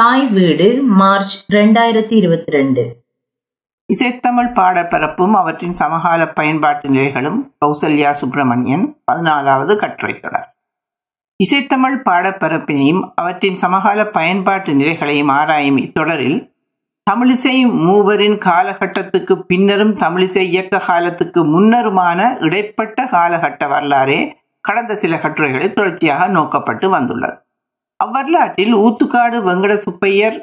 தாய் வீடு மார்ச் ரெண்டாயிரத்தி இருபத்தி ரெண்டு. இசைத்தமிழ் பாடப்பரப்பும் அவற்றின் சமகால பயன்பாட்டு நிலைகளும் கௌசல்யா சுப்பிரமணியன் பதினாலாவது கட்டுரை தொடர். இசைத்தமிழ் பாடப்பரப்பினையும் அவற்றின் சமகால பயன்பாட்டு நிலைகளையும் ஆராயும் இத்தொடரில் தமிழிசை மூவரின் காலகட்டத்துக்கு பின்னரும் தமிழிசை இயக்க காலத்துக்கு முன்னருமான இடைப்பட்ட காலகட்ட வரலாறே கடந்த சில கட்டுரைகளில் தொடர்ச்சியாக நோக்கப்பட்டு வந்துள்ளது. அவ்வரலாற்றில் ஊத்துக்காடு வெங்கட சுப்பையர்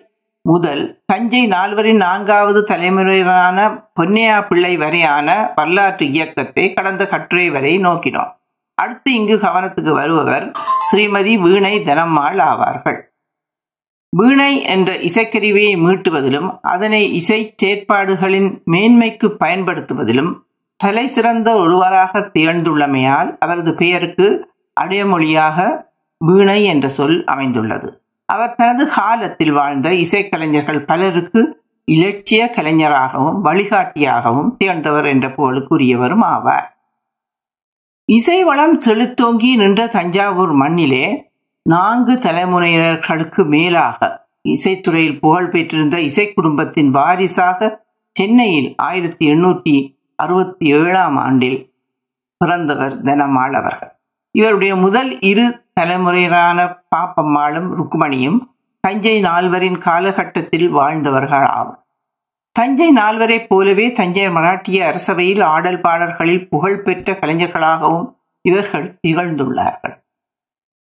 முதல் தஞ்சை நால்வரின் நான்காவது தலைமுறையினரான பொன்னையா பிள்ளை வரையான வரலாற்று இயக்கத்தை கடந்த கட்டுரை வரை நோக்கினோம். அடுத்து இங்கு கவனத்துக்கு வருபவர் ஸ்ரீமதி வீணை தனம்மாள் ஆவார்கள். வீணை என்ற இசைக்கருவியை மீட்டுவதிலும் அதனை இசை செயற்பாடுகளின் மேன்மைக்கு பயன்படுத்துவதிலும் தலை சிறந்த ஒருவராக திகழ்ந்துள்ளமையால் அவரது பெயருக்கு அடையமொழியாக வீணை என்ற சொல் அமைந்துள்ளது. அவர் தனது காலத்தில் வாழ்ந்த இசைக்கலைஞர்கள் பலருக்கு இலட்சிய கலைஞராகவும் வழிகாட்டியாகவும் திகழ்ந்தவர் என்ற புகழுக்குரியவரும் ஆவார். இசை வளம் செலுத்தோங்கி நின்ற தஞ்சாவூர் மண்ணிலே நான்கு தலைமுறையினர்களுக்கு மேலாக இசைத்துறையில் புகழ் பெற்றிருந்த இசை குடும்பத்தின் வாரிசாக சென்னையில் ஆயிரத்தி எண்ணூற்றி அறுபத்தி ஏழாம் ஆண்டில் பிறந்தவர் தனமாள் அவர்கள். இவருடைய முதல் இரு தலைமுறையிலான பாப்பம்மாளும் ருக்குமணியும் தஞ்சை நால்வரின் காலகட்டத்தில் வாழ்ந்தவர்கள் ஆவர். தஞ்சை நால்வரைப் போலவே தஞ்சை மராட்டிய அரசவையில் ஆடல் பாடல்களில் புகழ்பெற்ற கலைஞர்களாகவும் இவர்கள் திகழ்ந்துள்ளார்கள்.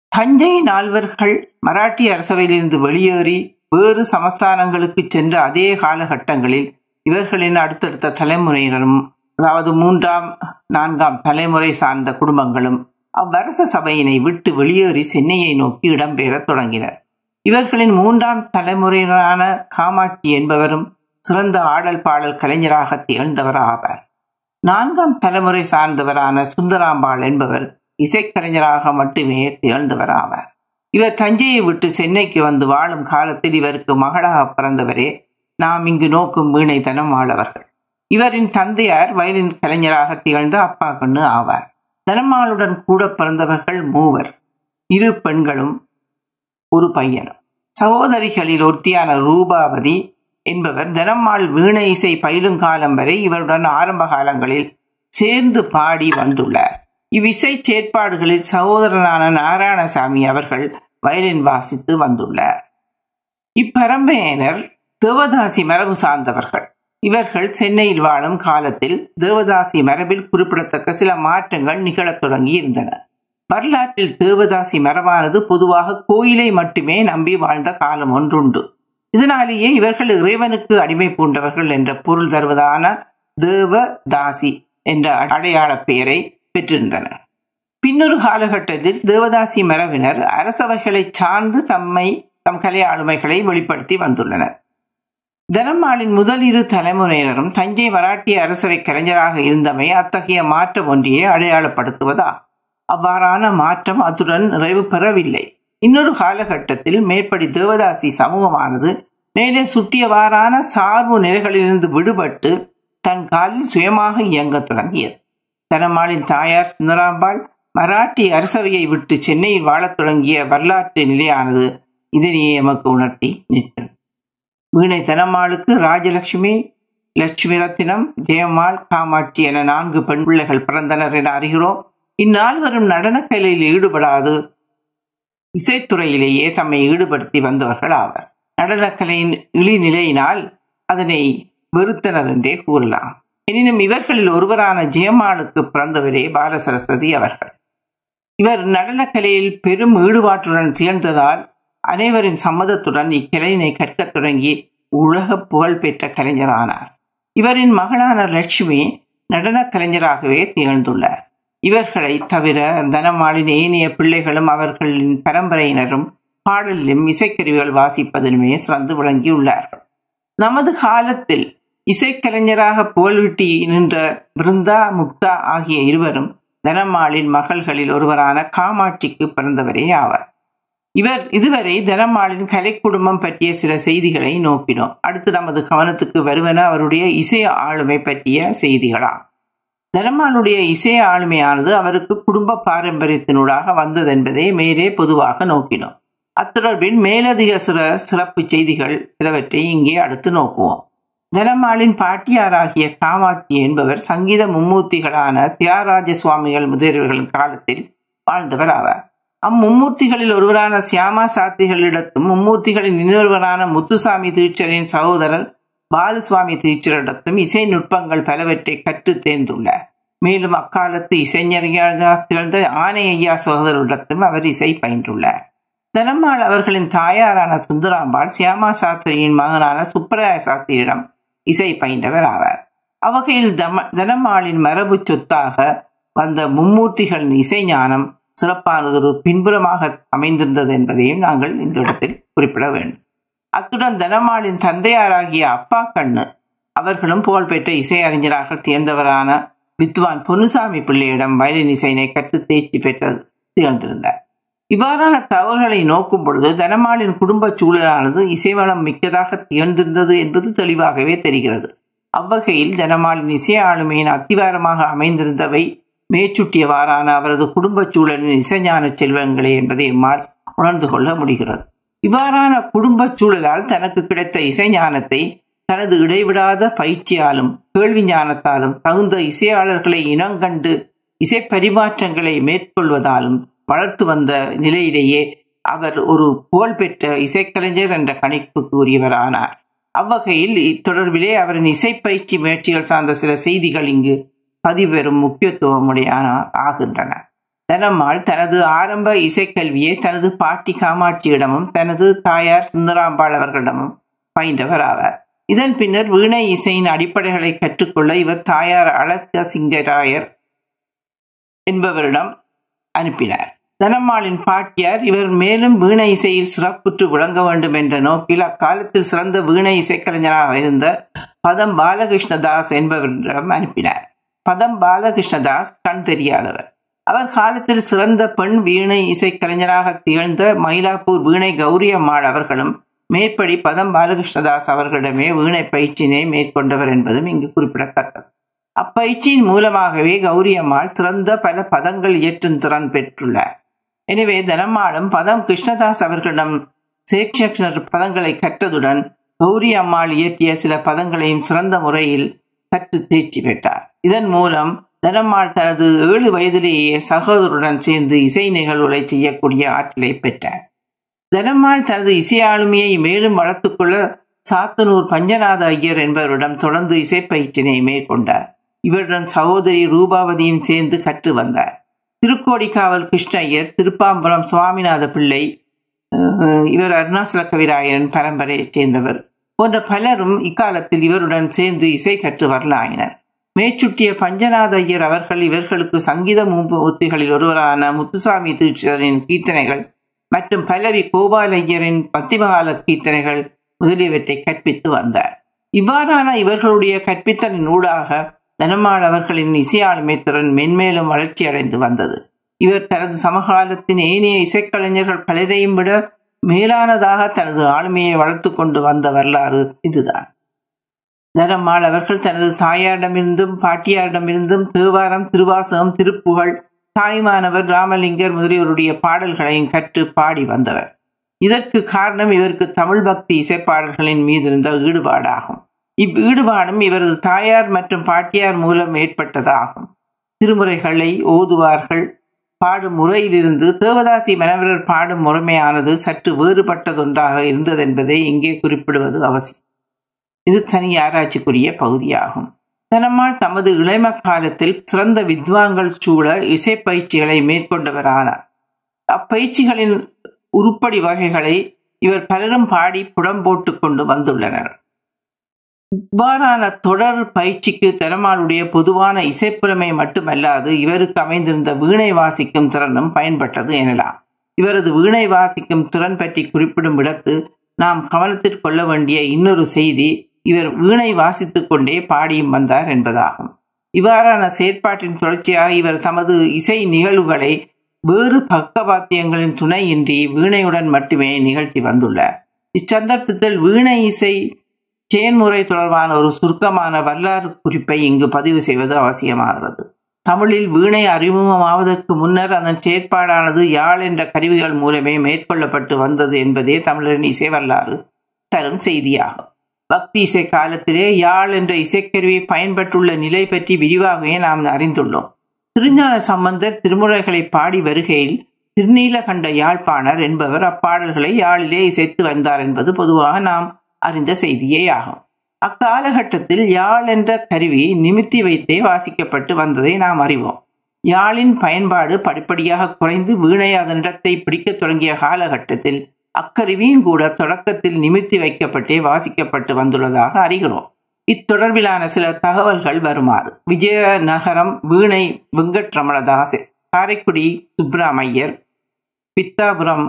தஞ்சை நால்வர்கள் மராட்டிய அரசவையிலிருந்து வெளியேறி வேறு சமஸ்தானங்களுக்கு சென்ற அதே காலகட்டங்களில் இவர்களின் அடுத்தடுத்த தலைமுறையினரும் அதாவது மூன்றாம் நான்காம் தலைமுறை சார்ந்த குடும்பங்களும் அவ்வரச சபையினை விட்டு வெளியேறி சென்னையை நோக்கி இடம்பெற தொடங்கினர். இவர்களின் மூன்றாம் தலைமுறையினரான காமாட்சி என்பவரும் சிறந்த ஆடல் பாடல் கலைஞராக திகழ்ந்தவர் ஆவார் நான்காம் தலைமுறை சார்ந்தவரான சுந்தராம்பாள் என்பவர் இசைக்கலைஞராக மட்டுமே திகழ்ந்தவர் ஆவார் இவர் தஞ்சையை விட்டு சென்னைக்கு வந்து வாழும் காலத்தில் இவருக்கு மகளாக பிறந்தவரே நாம் இங்கு நோக்கும் வீணைதனம் வாழவர்கள் ஆளவர்கள். இவரின் தந்தையார் வயலின் கலைஞராக திகழ்ந்த அப்பா கண்ணு ஆவார். தனமாளுடன் கூட பிறந்தவர்கள் மூவர். இரு பெண்களும் ஒரு பையனும் சகோதரிகளில் ஒருத்தியான ரூபாவதி என்பவர் தனம்மாள் வீண இசை பயிலும் காலம் வரை இவருடன் ஆரம்ப காலங்களில் சேர்ந்து பாடி வந்துள்ளார். இவ்விசை செயற்பாடுகளில் சகோதரனான நாராயணசாமி அவர்கள் வயலின் வாசித்து வந்துள்ளார். இப்பரம்பையினர் தேவதாசி மரபு சார்ந்தவர்கள். இவர்கள் சென்னையில் வாழும் காலத்தில் தேவதாசி மரபில் குறிப்பிடத்தக்க சில மாற்றங்கள் நிகழத் தொடங்கி இருந்தன. வரலாற்றில் தேவதாசி மரபானது பொதுவாக கோயிலை மட்டுமே நம்பி வாழ்ந்த காலம் ஒன்றுண்டு. இதனாலேயே இவர்கள் இறைவனுக்கு அடிமை பூண்டவர்கள் என்ற பொருள் தருவதான தேவதாசி என்ற அடையாள பெயரை பெற்றிருந்தனர். பின்னொரு காலகட்டத்தில் தேவதாசி மரபினர் அரசவைகளை சார்ந்து தம்மை தம் கலை ஆளுமைகளை வெளிப்படுத்தி வந்துள்ளனர். தனம்மாளின் முதல் இரு தலைமுறையினரும் தஞ்சை மராட்டிய அரசவை கலைஞராக இருந்தமை அத்தகைய மாற்றம் ஒன்றையே அடையாளப்படுத்துவதா? அவ்வாறான மாற்றம் அத்துடன் நிறைவு பெறவில்லை. இன்னொரு காலகட்டத்தில் மேற்படி தேவதாசி சமூகமானது மேலே சுட்டியவாறான சார்பு நிலைகளிலிருந்து விடுபட்டு தன் காலில் சுயமாக இயங்கத் தொடங்கியது. தனம்மாளின் தாயார் சுந்தராம்பாள் மராட்டி அரசவையை விட்டு சென்னையில் வாழத் தொடங்கிய வரலாற்று நிலையானது இதனையே எமக்கு உணர்த்தி நிற்கிறது. வீணை தனம்மாளுக்கு ராஜலட்சுமி லட்சுமி ரத்தினம் ஜெயம்மாள் காமாட்சி என நான்கு பெண் பிள்ளைகள் பிறந்தனர் என அறிகிறோம். இந்நால்வரும் நடனக்கலையில் ஈடுபடாது. இசைத்துறையிலேயே தம்மை ஈடுபடுத்தி வந்தவர்கள் ஆவர். நடனக்கலையின் இழிநிலையினால் அதனை வெறுத்தனர் என்றே கூறலாம். எனினும் இவர்களில் ஒருவரான ஜெயம்மாளுக்கு பிறந்தவரே பாலசரஸ்வதி அவர்கள். இவர் நடனக்கலையில் பெரும் ஈடுபாட்டுடன் திகழ்ந்ததால் அனைவரின் சம்மதத்துடன் இக்கலையினை கற்கத் தொடங்கி உலக புகழ் பெற்ற கலைஞரானார். இவரின் மகளான லட்சுமி நடனக் கலைஞராகவே திகழ்ந்துள்ளார். இவர்களை தவிர தனமாளின் ஏனைய பிள்ளைகளும் அவர்களின் பரம்பரையினரும் பாடலிலும் இசைக்கருவிகள் வாசிப்பதிலுமே சிறந்து விளங்கியுள்ளார்கள். நமது காலத்தில் இசைக்கலைஞராக புகழ்விட்டி நின்ற பிருந்தா முக்தா ஆகிய இருவரும் தனமாளின் மகள்களில் ஒருவரான காமாட்சிக்கு பிறந்தவரே ஆவார். இவர் இதுவரை தனமாலின் கலை குடும்பம் பற்றிய சில செய்திகளை நோக்கினோம். அடுத்து நமது கவனத்துக்கு வருவன அவருடைய இசை ஆளுமை பற்றிய செய்திகளா தனமாளுடைய இசை ஆளுமையானது அவருக்கு குடும்ப பாரம்பரியத்தினூடாக வந்ததென்பதை மேலே பொதுவாக நோக்கினோம். அத்தொடர்பில் மேலதிக சிற சிறப்பு செய்திகள் சிலவற்றை இங்கே அடுத்து நோக்குவோம். தனமாளின் பாட்டியாராகிய காமாட்சி என்பவர் சங்கீத மும்மூர்த்திகளான தியாகராஜ சுவாமிகள் முதலியவர்களின் காலத்தில் வாழ்ந்தவர் ஆவார். அம்மும்மூர்த்திகளில் ஒருவரான சியாமா சாத்திகளிடத்தும் மும்மூர்த்திகளின் இன்னொருவரான முத்துசாமி தீட்சரின் சகோதரர் பாலுசுவாமி தீட்சரிடத்தும் இசை நுட்பங்கள் பலவற்றை கற்று தேர்ந்துள்ளார். மேலும் அக்காலத்து இசைஞர்களாக திகழ்ந்த ஆனை ஐயா சகோதரரிடத்தும் அவர் இசை பயின்றுள்ளார். தனம்மாள் அவர்களின் தாயாரான சுந்தராம்பாள் சியாமா சாஸ்திரியின் மகனான சுப்பராய சாஸ்திரியிடம் இசை பயின்றவர் ஆவார். அவ்வகையில் தம தனம்மாளின் மரபு சொத்தாக வந்த மும்மூர்த்திகளின் இசை ஞானம் சிறப்பானதொரு பின்புறமாக அமைந்திருந்தது என்பதையும் நாங்கள் இந்த இடத்தில் குறிப்பிட வேண்டும். அத்துடன் தனமாளின் தந்தையாராகிய அப்பா கண்ணு அவர்களும் புகழ்பெற்ற இசை அறிஞராக தேர்ந்தவரான வித்வான் பொன்னுசாமி பிள்ளையிடம் வயலின் இசையினை கற்று தேர்ச்சி பெற்று திகழ்ந்திருந்தார். இவ்வாறான தவறுகளை நோக்கும் பொழுது தனமாலின் குடும்ப சூழலானது இசைவளம் மிக்கதாக திகழ்ந்திருந்தது என்பது தெளிவாகவே தெரிகிறது. அவ்வகையில் தனமாலின் இசை ஆளுமையின் அத்திவாரமாக அமைந்திருந்தவை மேற்சுட்டியவாறான அவரது குடும்பச் சூழலின் இசைஞான செல்வங்களே என்பதை எம்மால் உணர்ந்து கொள்ள முடிகிறது. இவ்வாறான குடும்பச் சூழலால் தனக்கு கிடைத்த இசைஞானத்தை தனது இடைவிடாத பயிற்சியாலும் கேள்வி ஞானத்தாலும் தகுந்த இசையாளர்களை இனங்கண்டு இசை பரிமாற்றங்களை மேற்கொள்வதாலும் வளர்த்து வந்த நிலையிலேயே அவர் ஒரு புகழ்பெற்ற இசைக்கலைஞர் என்ற கணிப்புக்கு உரியவரானார் அவ்வகையில் இத்தொடர்பிலே அவரின் இசைப்பயிற்சி முயற்சிகள் சார்ந்த சில செய்திகள் இங்கு பதிபெறும் முக்கியத்துவமுடைய ஆகின்றன தனம்மாள் தனது ஆரம்ப இசைக்கல்வியை தனது பாட்டி காமாட்சியிடமும் தனது தாயார் சுந்தராம்பாள் அவர்களிடமும் பயின்றவர் ஆவார். இதன் பின்னர் வீணை இசையின் அடிப்படைகளை கற்றுக்கொள்ள இவர் தாயார் அழக சிங்கராயர் என்பவரிடம் அனுப்பினார். தனம்மாளின் பாட்டியார் இவர் மேலும் வீணை இசையில் சிறப்புற்று விளங்க வேண்டும் என்ற நோக்கில் அக்காலத்தில் சிறந்த வீணை இசைக்கலைஞராக இருந்த பதம் பாலகிருஷ்ணதாஸ் என்பவரிடம் அனுப்பினார். பதம் பாலகிருஷ்ணதாஸ் கண் தெரியாதவர். அவர் காலத்தில் சிறந்த பெண் வீணை இசைக்கலைஞராக திகழ்ந்த மயிலாப்பூர் வீணை கௌரி அம்மாள் அவர்களும் மேற்படி பதம் பாலகிருஷ்ணதாஸ் அவர்களிடமே வீணை பயிற்சியினை மேற்கொண்டவர் என்பதும் இங்கு குறிப்பிடத்தக்கது. அப்பயிற்சியின் மூலமாகவே கௌரி அம்மாள் சிறந்த பல பதங்கள் இயற்றும் திறன் பெற்றுள்ளார். எனவே தனம்மாளும் பதம் கிருஷ்ணதாஸ் அவர்களிடம் சேக்ஷனர் பதங்களை கற்றதுடன் கௌரி அம்மாள் இயற்றிய சில பதங்களையும் சிறந்த முறையில் கற்று தேர்ச்சி பெற்றார். இதன் மூலம் தனம்மாள் தனது ஏழு வயதிலேயே சகோதரருடன் சேர்ந்து இசை நிகழ்வுகளை செய்யக்கூடிய ஆற்றலை பெற்றார். தனம்மாள் தனது இசை ஆளுமையை மேலும் வளர்த்துக்கொள்ள சாத்தனூர் பஞ்சநாத ஐயர் என்பவரிடம் தொடர்ந்து இசைப்பயிற்சினை மேற்கொண்டார். இவருடன் சகோதரி ரூபாவதியும் சேர்ந்து கற்று வந்தார். திருக்கோடிக்காவல் கிருஷ்ணய்யர் திருப்பாம்புரம் சுவாமிநாத பிள்ளை இவர் அருணாசல கவிராயன் பரம்பரையைச் சேர்ந்தவர் போன்ற பலரும் இக்காலத்தில் இவருடன் சேர்ந்து இசை கற்று வரலாயினர். மேற்சுட்டிய பஞ்சநாத ஐயர் அவர்கள் இவர்களுக்கு சங்கீத மூத்திகளில் ஒருவரான முத்துசாமி தீட்சரின் கீர்த்தனைகள் மற்றும் பல்லவி கோபால் ஐயரின் பத்திமகால கீர்த்தனைகள் முதலியவற்றை கற்பித்து வந்தார். இவ்வாறான இவர்களுடைய கற்பித்தலின் ஊடாக தனமாள் அவர்களின் இசையாளுமை திறன் மென்மேலும் வளர்ச்சி அடைந்து வந்தது. இவர் தனது சமகாலத்தின் ஏனைய இசைக்கலைஞர்கள் பலரையும் விட மேலானதாக தனது ஆளுமையை வளர்த்து கொண்டு வந்த வரலாறு இதுதான். தனம்மாள் அவர்கள் தனது தாயாரிடமிருந்தும் பாட்டியாரிடமிருந்தும் தேவாரம் திருவாசகம் திருப்புகழ் தாய்மானவர் ராமலிங்கர் முதலியோருடைய பாடல்களையும் கற்று பாடி வந்தவர். இதற்கு காரணம் இவருக்கு தமிழ் பக்தி இசைப்பாடல்களின் மீது இருந்த ஈடுபாடாகும். இவ் ஈடுபாடும் இவரது தாயார் மற்றும் பாட்டியார் மூலம் ஏற்பட்டதாகும். திருமுறைகளை ஓதுவார்கள். பாடும் முறையிலிருந்து தேவதாசி மனவரர் பாடும் முறைமையானது சற்று வேறுபட்டதொன்றாக இருந்ததென்பதை இங்கே குறிப்பிடுவது அவசியம். இது தனி ஆராய்ச்சிக்குரிய பகுதியாகும். தனம்மாள் தமது இளம காலத்தில் சிறந்த வித்வான்கள் சூழ இசை பயிற்சிகளை மேற்கொண்டவரானார். அப்பயிற்சிகளின் உருப்படி வகைகளை இவர் பலரும் பாடி புடம் போட்டு கொண்டு வந்துள்ளனர். இவ்வாறான தொடர் பயிற்சிக்கு தனமாளுடைய பொதுவான இசைப்புறமை மட்டுமல்லாது இவருக்கு அமைந்திருந்த வீணை வாசிக்கும் திறனும் பயன்பட்டது எனலாம். இவரது வீணை வாசிக்கும் திறன் பற்றி குறிப்பிடும் இடத்து நாம் கவனத்தில் கொள்ள வேண்டிய இன்னொரு செய்தி இவர் வீணை வாசித்துக் கொண்டே பாடியும் வந்தார் என்பதாகும். இவ்வாறான செயற்பாட்டின் தொடர்ச்சியாக இவர் தமது இசை நிகழ்வுகளை வேறு பக்கவாத்தியங்களின் துணையின்றி வீணையுடன் மட்டுமே நிகழ்த்தி வந்துள்ளார். இச்சந்தர்ப்பத்தில் வீணை இசை செயன்முறை தொடர்பான ஒரு சுருக்கமான வரலாறு குறிப்பை இங்கு பதிவு செய்வது அவசியமாகிறது. தமிழில் வீணை அறிமுகமாவதற்கு முன்னர் அதன் செயற்பாடானது யாழ் என்ற கருவிகள் மூலமே மேற்கொள்ளப்பட்டு வந்தது என்பதே தமிழரின் இசை வரலாறு தரும் செய்தியாகும். பக்தி இசை காலத்திலே யாழ் என்ற இசைக்கருவி பயன்பட்டுள்ள நிலை பற்றி விரிவாகவே நாம் அறிந்துள்ளோம். திருஞான சம்பந்தர் திருமுறைகளை பாடி வருகையில் திருநீலகண்ட யாழ்ப்பாணர் என்பவர் அப்பாடல்களை யாழிலே இசைத்து வந்தார் என்பது பொதுவாக நாம் அறிந்த செய்தியே ஆகும். அக்காலகட்டத்தில் யாழ் என்ற கருவி நிமித்தி வைத்தே வாசிக்கப்பட்டு வந்ததை நாம் அறிவோம். யாழின் பயன்பாடு படிப்படியாக குறைந்து வீணை அதனிடத்தை பிடிக்கத் தொடங்கிய காலகட்டத்தில் அக்கருவியும் கூட தொடக்கத்தில் நிமித்தி வைக்கப்பட்டே வாசிக்கப்பட்டு வந்துள்ளதாக அறிகிறோம். இத்தொடர்பிலான சில தகவல்கள் வருமாறு. விஜயநகரம் வீணை வெங்கட்ரமணதாஸ் காரைக்குடி சுப்பிராமையர் பித்தாபுரம்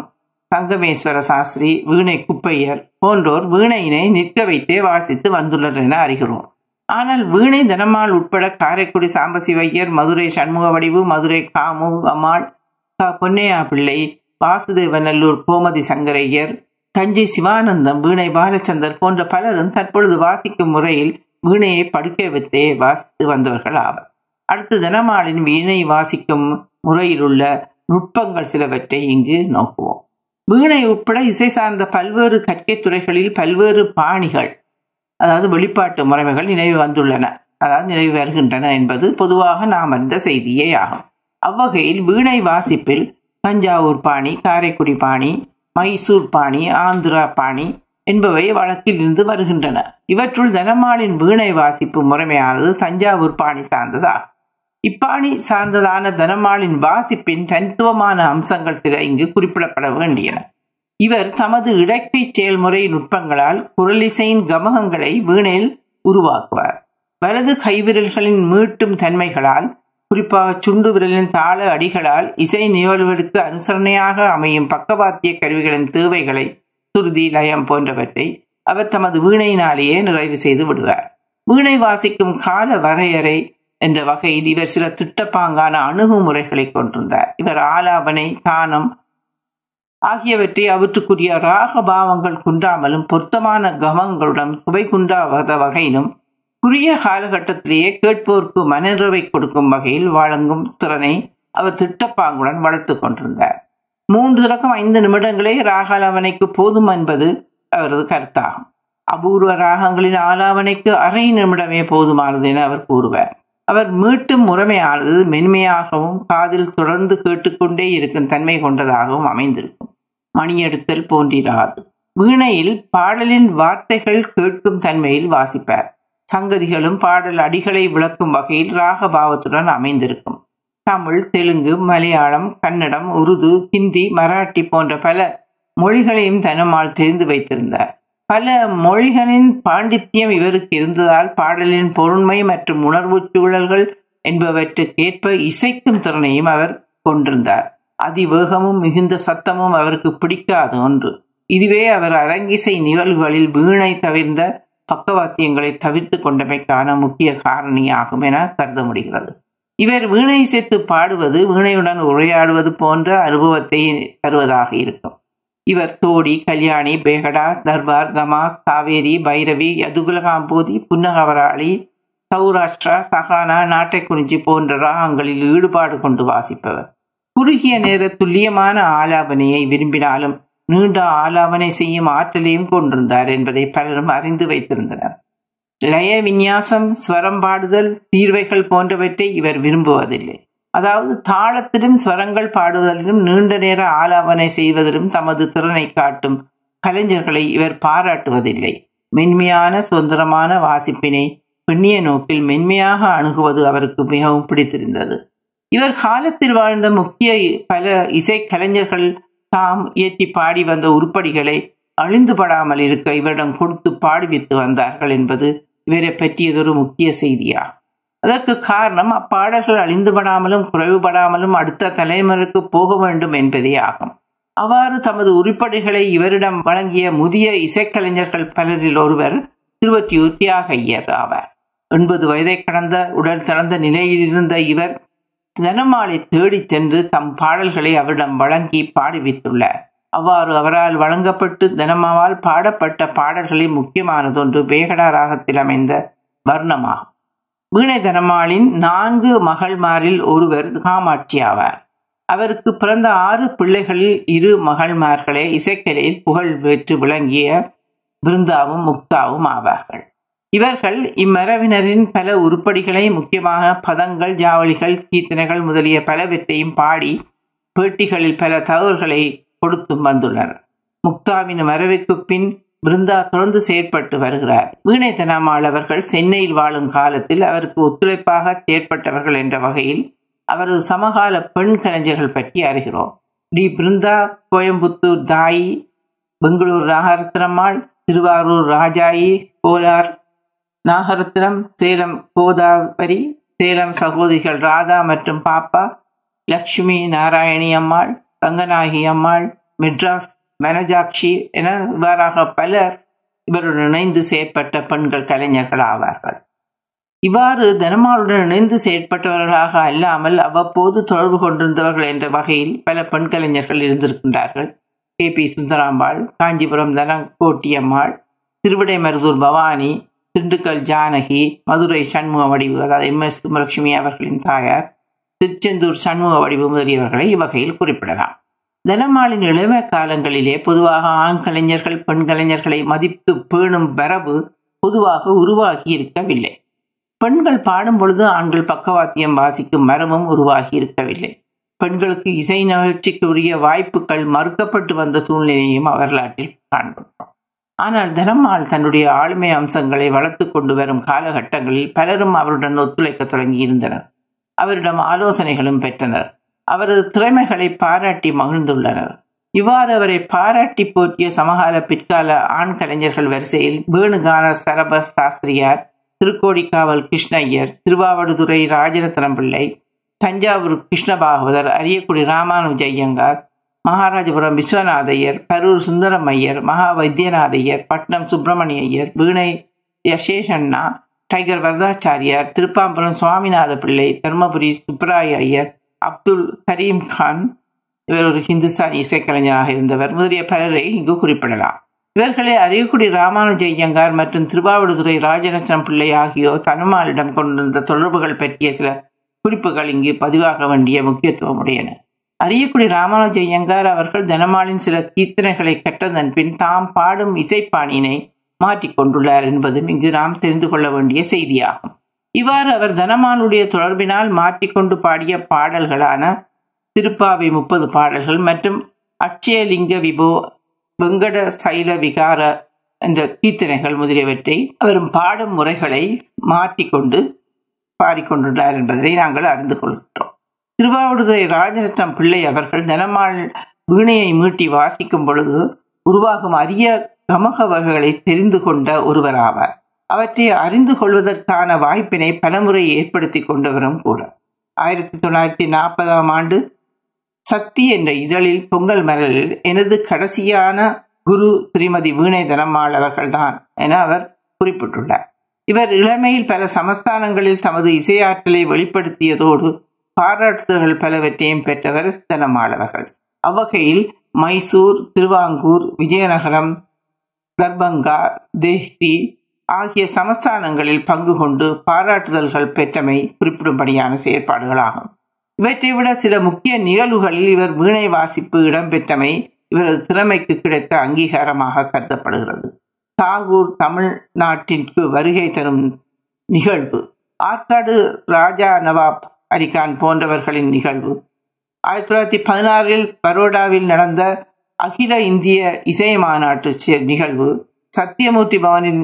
சங்கமேஸ்வர சாஸ்திரி வீணை குப்பையர் போன்றோர் வீணையினை நிற்க வைத்தே வாசித்து வந்துள்ளனர் என அறிகிறோம். ஆனால் வீணை தனமால் உட்பட காரைக்குடி சாம்பசிவையர் மதுரை சண்முக வடிவு மதுரை காமு அம்மாள் பொன்னையா பிள்ளை வாசுதேவநல்லூர் கோமதி சங்கரையர் தஞ்சை சிவானந்தம் வீணை பாலச்சந்தர் போன்ற பலரும் தற்பொழுது வாசிக்கும் முறையில் வீணையை படுக்கை வைத்தே வாசித்து வந்தவர்கள் ஆவர். அடுத்து தனமாளின் வீணை வாசிக்கும் முறையில் உள்ள நுட்பங்கள் சிலவற்றை இங்கு நோக்குவோம். வீணை உட்பட இசை சார்ந்த பல்வேறு கற்கை துறைகளில் பல்வேறு பாணிகள் அதாவது வெளிப்பாட்டு முறைமைகள் நினைவு வந்துள்ளன. அதாவது நினைவு வருகின்றன என்பது பொதுவாக நாம் அறிந்த செய்தியே ஆகும். அவ்வகையில் வீணை வாசிப்பில் தஞ்சாவூர் பாணி காரைக்குடி பாணி மைசூர் பாணி ஆந்திரா பாணி என்பவை வழக்கில் இருந்து வருகின்றன. இவற்றுள் தனமாலின் வீணை வாசிப்பு முறைமையானது தஞ்சாவூர் பாணி சார்ந்ததா? இப்பாணி சார்ந்ததான தனமாலின் வாசிப்பின் தனித்துவமான அம்சங்கள் சில இங்கு குறிப்பிடப்பட வேண்டியன. இவர் தமது இடக்கை செயல்முறை நுட்பங்களால் குரலிசையின் கமகங்களை வீணையில் உருவாக்குவார். வலது கைவிரல்களின் மீட்டும் தன்மைகளால் குறிப்பாக சுண்டு விரலின் தாள அடிகளால் இசை நிகழ்வுகளுக்கு அனுசரணையாக அமையும் பக்கவாத்திய கருவிகளின் தேவைகளை சுருதி லயம் போன்றவற்றை அவர் தமது வீணையினாலேயே நிறைவு செய்து விடுவார். வீணை வாசிக்கும் கால வரையறை என்ற வகையில் இவர் சில திட்டப்பாங்கான அணுகுமுறைகளை கொண்டிருந்தார். இவர் ஆலாபனை தானம் ஆகியவற்றை அவற்றுக்குரிய ராக பாவங்கள் குன்றாமலும் பொருத்தமான கமங்களுடன் சுவை குன்றாத வகையிலும் குறுகிய காலகட்டத்திலேயே கேட்போருக்கு மனநிறைவை கொடுக்கும் வகையில் வழங்கும் திறனை அவர் திட்டப்பாங்குடன் வளர்த்து கொண்டிருந்தார். மூன்று தொடக்கம் ஐந்து நிமிடங்களே ராகாலாவனைக்கு போதும் என்பது அவரது கருத்தாகும். அபூர்வ ராகங்களின் ஆலாவனைக்கு அரை நிமிடமே போதுமானது என அவர் கூறுவார். அவர் மீட்டும் முறைமையானது மென்மையாகவும் காதில் தொடர்ந்து கேட்டுக்கொண்டே இருக்கும் தன்மை கொண்டதாகவும் அமைந்திருக்கும். மணியெடுத்தல் போன்றிராது. வீணையில் பாடலின் வார்த்தைகள் கேட்கும் தன்மையில் வாசிப்பார். சங்கதிகளும் பாடல் அடிகளை விளக்கும் வகையில் ராகபாவத்துடன் அமைந்திருக்கும். தமிழ் தெலுங்கு மலையாளம் கன்னடம் உருது ஹிந்தி மராட்டி போன்ற பல மொழிகளையும் தனமால் தெரிந்து வைத்திருந்தார். பல மொழிகளின் பாண்டித்யம் இவருக்கு இருந்ததால் பாடலின் பொருண்மை மற்றும் உணர்வு சூழல்கள் என்பவற்றுக்கேற்ப இசைக்கும் திறனையும் அவர் கொண்டிருந்தார். அதிவேகமும் மிகுந்த சத்தமும் அவருக்கு பிடிக்காத ஒன்று. இதுவே அவர் அரங்கிசை நிகழ்வுகளில் வீணை தவிர்ந்த பக்கவாத்தியங்களை தவிர்த்து கொண்டமைக்கான முக்கிய காரணியாகும் என கருத முடிகிறது. இவர் வீணை சேர்த்து பாடுவது வீணையுடன் உரையாடுவது போன்ற அனுபவத்தை தருவதாக இருக்கும். இவர் தோடி கல்யாணி பேகடா தர்பார் கமாஸ் காவேரி பைரவி யதுகுலகாம்போதி புன்னகவராளி சௌராஷ்டிரா சகானா நாட்டைக்குறிஞ்சி போன்ற ராகங்களில் ஈடுபாடு கொண்டு வாசிப்பவர். குறுகிய நேர துல்லியமான ஆலாபனையை விரும்பினாலும் நீண்ட ஆலாபனை செய்யும் ஆற்றலையும் கொண்டிருந்தார் என்பதை பலரும் அறிந்து வைத்திருந்தனர். லய விநியாசம் ஸ்வரம் பாடுதல் தீர்வைகள் போன்றவற்றை இவர் விரும்புவதில்லை. அதாவது தாளத்திலும் ஸ்வரங்கள் பாடுவதிலும் நீண்ட நேர ஆலாபனை செய்வதிலும் தமது திறனை காட்டும் கலைஞர்களை இவர் பாராட்டுவதில்லை. மென்மையான சுதந்திரமான வாசிப்பினை பெண்ணிய நோக்கில் மென்மையாக அணுகுவது அவருக்கு மிகவும் பிடித்திருந்தது. இவர் காலத்தில் வாழ்ந்த முக்கிய பல இசை கலைஞர்கள் தாம் இயற்றி பாடி வந்த உருப்படிகளை அழிந்துபடாமல் இருக்க இவரிடம் கொடுத்து பாடுவித்து வந்தார்கள் என்பது இவரை பற்றியதொரு முக்கிய செய்தியாகும் அதற்கு காரணம் அப்பாடல்கள் அழிந்துபடாமலும் குறைவுபடாமலும் அடுத்த தலைமுறைக்கு போக வேண்டும் என்பதே ஆகும். அவ்வாறு தமது உருப்படிகளை இவரிடம் வழங்கிய முதிய இசைக்கலைஞர்கள் பலரில் ஒருவர் திருவற்றியூர் தியாகையர் ஆவார். எண்பது வயதை கடந்த உடல் திறந்த நிலையில் இருந்த இவர் தினமாலை தேடிச் சென்று தம் பாடல்களை அவரிடம் வழங்கி பாடுவித்துள்ளார். அவ்வாறு அவரால் வழங்கப்பட்டு தினமாவால் பாடப்பட்ட பாடல்களில் முக்கியமானதொன்று வேகடா ராகத்தில் அமைந்த வர்ணமாகும். வீணை தனமாளின் நான்கு மகள்மாரில் ஒருவர் காமாட்சி ஆவார். அவருக்கு பிறந்த ஆறு பிள்ளைகளில் இரு மகள்மார்களே இசைக்கலையில் புகழ் பெற்று விளங்கிய பிருந்தாவும் முக்தாவும் ஆவார்கள். இவர்கள் இம்மரவினரின் பல உருப்படிகளை முக்கியமாக பதங்கள் ஜாவளிகள் கீர்த்தனைகள் முதலிய பலவற்றையும் பாடி பேட்டிகளில் பல தகவல்களை கொடுத்தும் வந்துள்ளனர். முக்தாவின் மறைவுக்கு பின் பிருந்தா தொடர்ந்து செயற்பட்டு வருகிறார். வீணை அவர்கள் சென்னையில் வாழும் காலத்தில் அவருக்கு ஒத்துழைப்பாக செயற்பட்டவர்கள் என்ற வகையில் அவரது சமகால பெண் கலைஞர்கள் பற்றி அறிகிறோம். டி. பிருந்தா கோயம்புத்தூர் தாயி பெங்களூர் நாகரத்னம்மாள் திருவாரூர் ராஜாயி கோலார் நாகரத்னம் சேலம் கோதாவரி சேலம் சகோதரிகள் ராதா மற்றும் பாப்பா லக்ஷ்மி நாராயணி அம்மாள் ரங்கநாயகி அம்மாள் மெட்ராஸ் மனஜாட்சி என இவ்வாறாக பலர் இவருடன் இணைந்து செயற்பட்ட பெண்கள் கலைஞர்கள் ஆவார்கள். இவ்வாறு தனமாளுடன் இணைந்து செயற்பட்டவர்களாக அல்லாமல் அவ்வப்போது தொடர்பு கொண்டிருந்தவர்கள் என்ற வகையில் பல பெண் கலைஞர்கள் இருந்திருக்கின்றார்கள். கே பி சுந்தராம்பாள் காஞ்சிபுரம் தனக்கோட்டியம்மாள் திருவிடைமருதூர் பவானி திண்டுக்கல் ஜானகி மதுரை சண்முக வடிவு அதாவது எம். எஸ். சுமலட்சுமி அவர்களின் தாயார் திருச்செந்தூர் சண்முக வடிவு முதலியவர்களை இவ்வகையில் குறிப்பிடலாம். தனமாளின் இளம காலங்களிலே பொதுவாக ஆண் கலைஞர்கள் பெண் கலைஞர்களை மதித்து பேணும் வரவு பொதுவாக உருவாகி இருக்கவில்லை. பெண்கள் பாடும் பொழுது ஆண்கள் பக்கவாத்தியம் வாசிக்கும் மரமும் உருவாகி இருக்கவில்லை. பெண்களுக்கு இசை நிகழ்ச்சிக்கு உரிய வாய்ப்புகள் மறுக்கப்பட்டு வந்த சூழ்நிலையும் வரலாற்றில் காண்கின்றோம் ஆனால் தனம்மாள் தன்னுடைய ஆளுமை அம்சங்களை வளர்த்து கொண்டு வரும் காலகட்டங்களில் பலரும் அவருடன் ஒத்துழைக்க தொடங்கி இருந்தனர் அவரிடம் ஆலோசனைகளும் பெற்றனர். அவரது திறமைகளை பாராட்டி மகிழ்ந்துள்ளனர். இவ்வாறு அவரை பாராட்டி போற்றிய சமகால பிற்கால ஆண் கலைஞர்கள் வரிசையில் வேணுகான சரபஸ் சாஸ்திரியார் திருக்கோடிக்காவல் கிருஷ்ணய்யர் திருவாவடுதுறை ராஜரத்னம் பிள்ளை தஞ்சாவூர் கிருஷ்ணபாகவதர் அரியக்குடி ராமானுஜ ஐயங்கார் மகாராஜபுரம் விஸ்வநாதையர் கரூர் சுந்தரம் ஐயர் மகா வைத்தியநாதையர் பட்னம் சுப்பிரமணிய ஐயர் வீணை யசேஷண்ணா டைகர் வரதாச்சாரியார் திருப்பாம்புரம் சுவாமிநாத பிள்ளை தர்மபுரி சுப்பராய ஐயர் அப்துல் கரீம் கான் இவர் ஒரு ஹிந்துஸ்தான் இசைக்கலைஞராக இருந்தவர். முதலிய பலரை இங்கு குறிப்பிடலாம். இவர்களை அரியக்குடி ராமானுஜ ஐயங்கார் மற்றும் திருவாவடுதுறை ராஜரத்னம் பிள்ளை ஆகியோர் தனுமாலிடம் கொண்டிருந்த தொடர்புகள் பற்றிய சில குறிப்புகள் இங்கு பதிவாக வேண்டிய முக்கியத்துவம் உடையன. அரியக்குடி ராமானுஜ ஐயங்கார் அவர்கள் தனமாலின் சில கீர்த்தனைகளை கற்றதன் பின் தாம் பாடும் இசைப்பாணியினை மாற்றிக்கொண்டுள்ளார் என்பதும் இங்கு நாம் தெரிந்து கொள்ள வேண்டிய செய்தியாகும். இவ்வாறு அவர் தனமானுடைய தொடர்பினால் மாற்றிக்கொண்டு பாடிய பாடல்களான திருப்பாவை முப்பது பாடல்கள் மற்றும் அட்சயலிங்க விபோ வெங்கட சைல விகார என்ற கீர்த்தனைகள் முதலியவற்றை அவரும் பாடும் முறைகளை மாற்றிக்கொண்டு பாடிக்கொண்டுள்ளார் என்பதை நாங்கள் அறிந்து கொள்கிறோம். திருவாவடுதுறை ராஜரத்னம் பிள்ளை அவர்கள் தனமாள் வீணையை மீட்டி வாசிக்கும் பொழுது உருவாகும் அரிய கமக வகைகளை தெரிந்து கொண்ட ஒருவராவார் அவற்றை அறிந்து கொள்வதற்கான வாய்ப்பினை பலமுறை ஏற்படுத்தி கொண்டவரும் கூட. ஆயிரத்தி தொள்ளாயிரத்தி நாற்பதாம் ஆண்டு சக்தி என்ற இதழில் பொங்கல் மலரில் எனது கடைசியான குரு ஸ்ரீமதி வீணை தனம்மாள் அவர்கள்தான் என அவர் குறிப்பிட்டுள்ளார். இவர் இளமையில் பல சமஸ்தானங்களில் தமது இசையாற்றலை வெளிப்படுத்தியதோடு பாராட்டுதல்கள் பலவற்றையும் பெற்றவர் தனம்மாள் அவ்வகையில் மைசூர் திருவாங்கூர் விஜயநகரம் தர்பங்கா தேஹ்டி ஆகிய சமஸ்தானங்களில் பங்கு கொண்டு பாராட்டுதல்கள் பெற்றமை குறிப்பிடும்படியான செயற்பாடுகளாகும். இவற்றை விட சில முக்கிய நிகழ்வுகளில் இவர் வீணை வாசிப்பு இடம்பெற்றமை இவரது திறமைக்கு கிடைத்த அங்கீகாரமாக கருதப்படுகிறது. தாகூர் தமிழ்நாட்டிற்கு வருகை தரும் நிகழ்வு. ஆற்காடு ராஜா நவாப் அரிகான் போன்றவர்களின் நிகழ்வு. ஆயிரத்தி தொள்ளாயிரத்தி பதினாறில் பரோடாவில் நடந்த அகில இந்திய இசை மாநாட்டு நிகழ்வு சத்தியமூர்த்தி பவனின்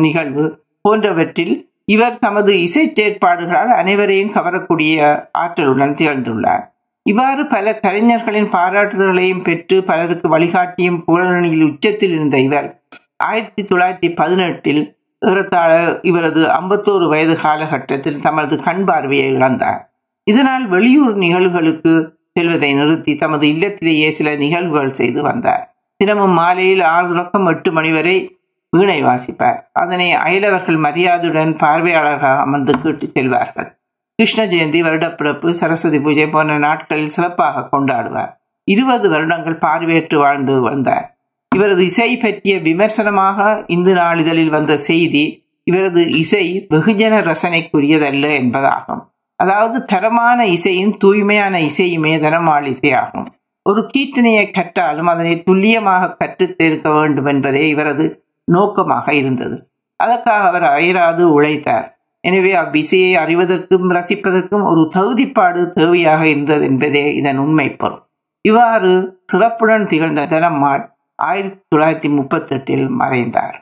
நிகழ்வு போன்றவற்றில் இவர் தமது இசை செயற்பாடுகளால் அனைவரையும் கவரக்கூடிய ஆற்றலுடன் திகழ்ந்துள்ளார். இவ்வாறு பல கலைஞர்களின் பாராட்டுதல்களையும் பெற்று பலருக்கு வழிகாட்டியும் புகழணியில் உச்சத்தில் இருந்த இவர் ஆயிரத்தி தொள்ளாயிரத்தி பதினெட்டில் ஏறத்தாழ இவரது ஐம்பத்தோரு வயது காலகட்டத்தில் தமது கண் பார்வையை இழந்தார். இதனால் வெளியூர் நிகழ்வுகளுக்கு செல்வதை நிறுத்தி தமது இல்லத்திலேயே சில நிகழ்வுகள் செய்து வந்தார். தினமும் மாலையில் ஆறு தொடக்கம் எட்டு மணி வரை வீணை வாசிப்பார். அதனை அயலவர்கள் மரியாதையுடன் பார்வையாளராக அமர்ந்து கேட்டு செல்வார்கள். கிருஷ்ண ஜெயந்தி வருடப்பிறப்பு சரஸ்வதி பூஜை போன்ற நாட்களில் சிறப்பாக கொண்டாடுவார். இருபது வருடங்கள் பார்வையற்று வாழ்ந்து வந்தார். இவரது இசை பற்றிய விமர்சனமாக இந்து நாளிதழில் வந்த செய்தி இவரது இசை வெகுஜன ரசனைக்குரியதல்ல என்பதாகும். அதாவது தரமான இசையும் தூய்மையான இசையுமே தனமாள் இசையாகும். ஒரு கீர்த்தனையை கற்றாலும் அதனை துல்லியமாக கற்றுத் தேர்க்க வேண்டும் என்பதே இவரது நோக்கமாக இருந்தது. அதற்காக அவர் அயராது உழைத்தார். எனவே அவ்விசையை அறிவதற்கும் ரசிப்பதற்கும் ஒரு தகுதிப்பாடு தேவையாக இருந்தது என்பதே இதன் உண்மை பொருள். இவ்வாறு சிறப்புடன் திகழ்ந்த தனம்மாள் ஆயிரத்தி தொள்ளாயிரத்தி முப்பத்தி எட்டில் மறைந்தார்.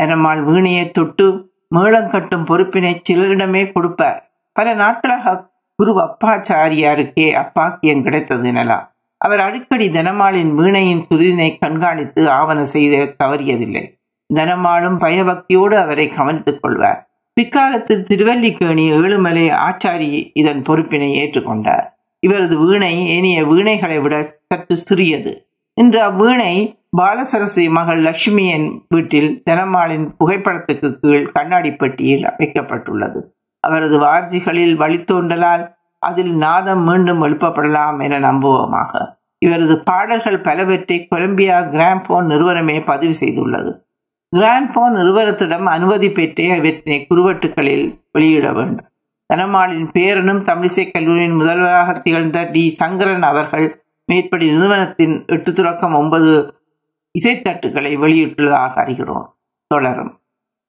தனம்மாள் வீணையை தொட்டு மேளம் கட்டும் பொறுப்பினை சிலரிடமே கொடுப்பார். பல நாட்களாக குரு அப்பாச்சாரியாருக்கே அப்பாக்கியம் கிடைத்தது எனலாம். அவர் அடிக்கடி தனமாலின் வீணையின் சுருதினை கண்காணித்து ஆவண செய்த தவறியதில்லை. தனமாலும் பயபக்தியோடு அவரை கவனித்துக் கொள்வார். பிற்காலத்தில் திருவல்லிக்கேணி ஏழுமலை ஆச்சாரி இதன் பொறுப்பினை ஏற்றுக்கொண்டார். இவரது வீணை ஏனைய வீணைகளை விட சற்று சிறியது. இன்று அவ்வீணை பாலசரசி மகள் லட்சுமியின் வீட்டில் தனமாளின் புகைப்படத்துக்கு கீழ் கண்ணாடி பெட்டியில் வைக்கப்பட்டுள்ளது. அவரது வார்ஜிகளில் வழித்தோன்றலால் அதில் நாதம் மீண்டும் எழுப்பப்படலாம் என நம்புவோமாக. இவரது பாடல்கள் பலவற்றை கொலம்பியா கிராம்போன் நிறுவனமே பதிவு செய்துள்ளது. கிராண்ட்போன் நிறுவனத்திடம் அனுமதி பெற்றே அவற்றினை குறுவட்டுகளில் வெளியிட வேண்டும். தனமாளின் பேரனும் தமிழிசை கல்லூரியின் முதல்வராக திகழ்ந்த டி. சங்கரன் அவர்கள் மேற்படி நிறுவனத்தின் எட்டு துறக்கம் ஒன்பது இசைத்தட்டுகளை வெளியிட்டுள்ளதாக அறிகிறோம். தொடரும்.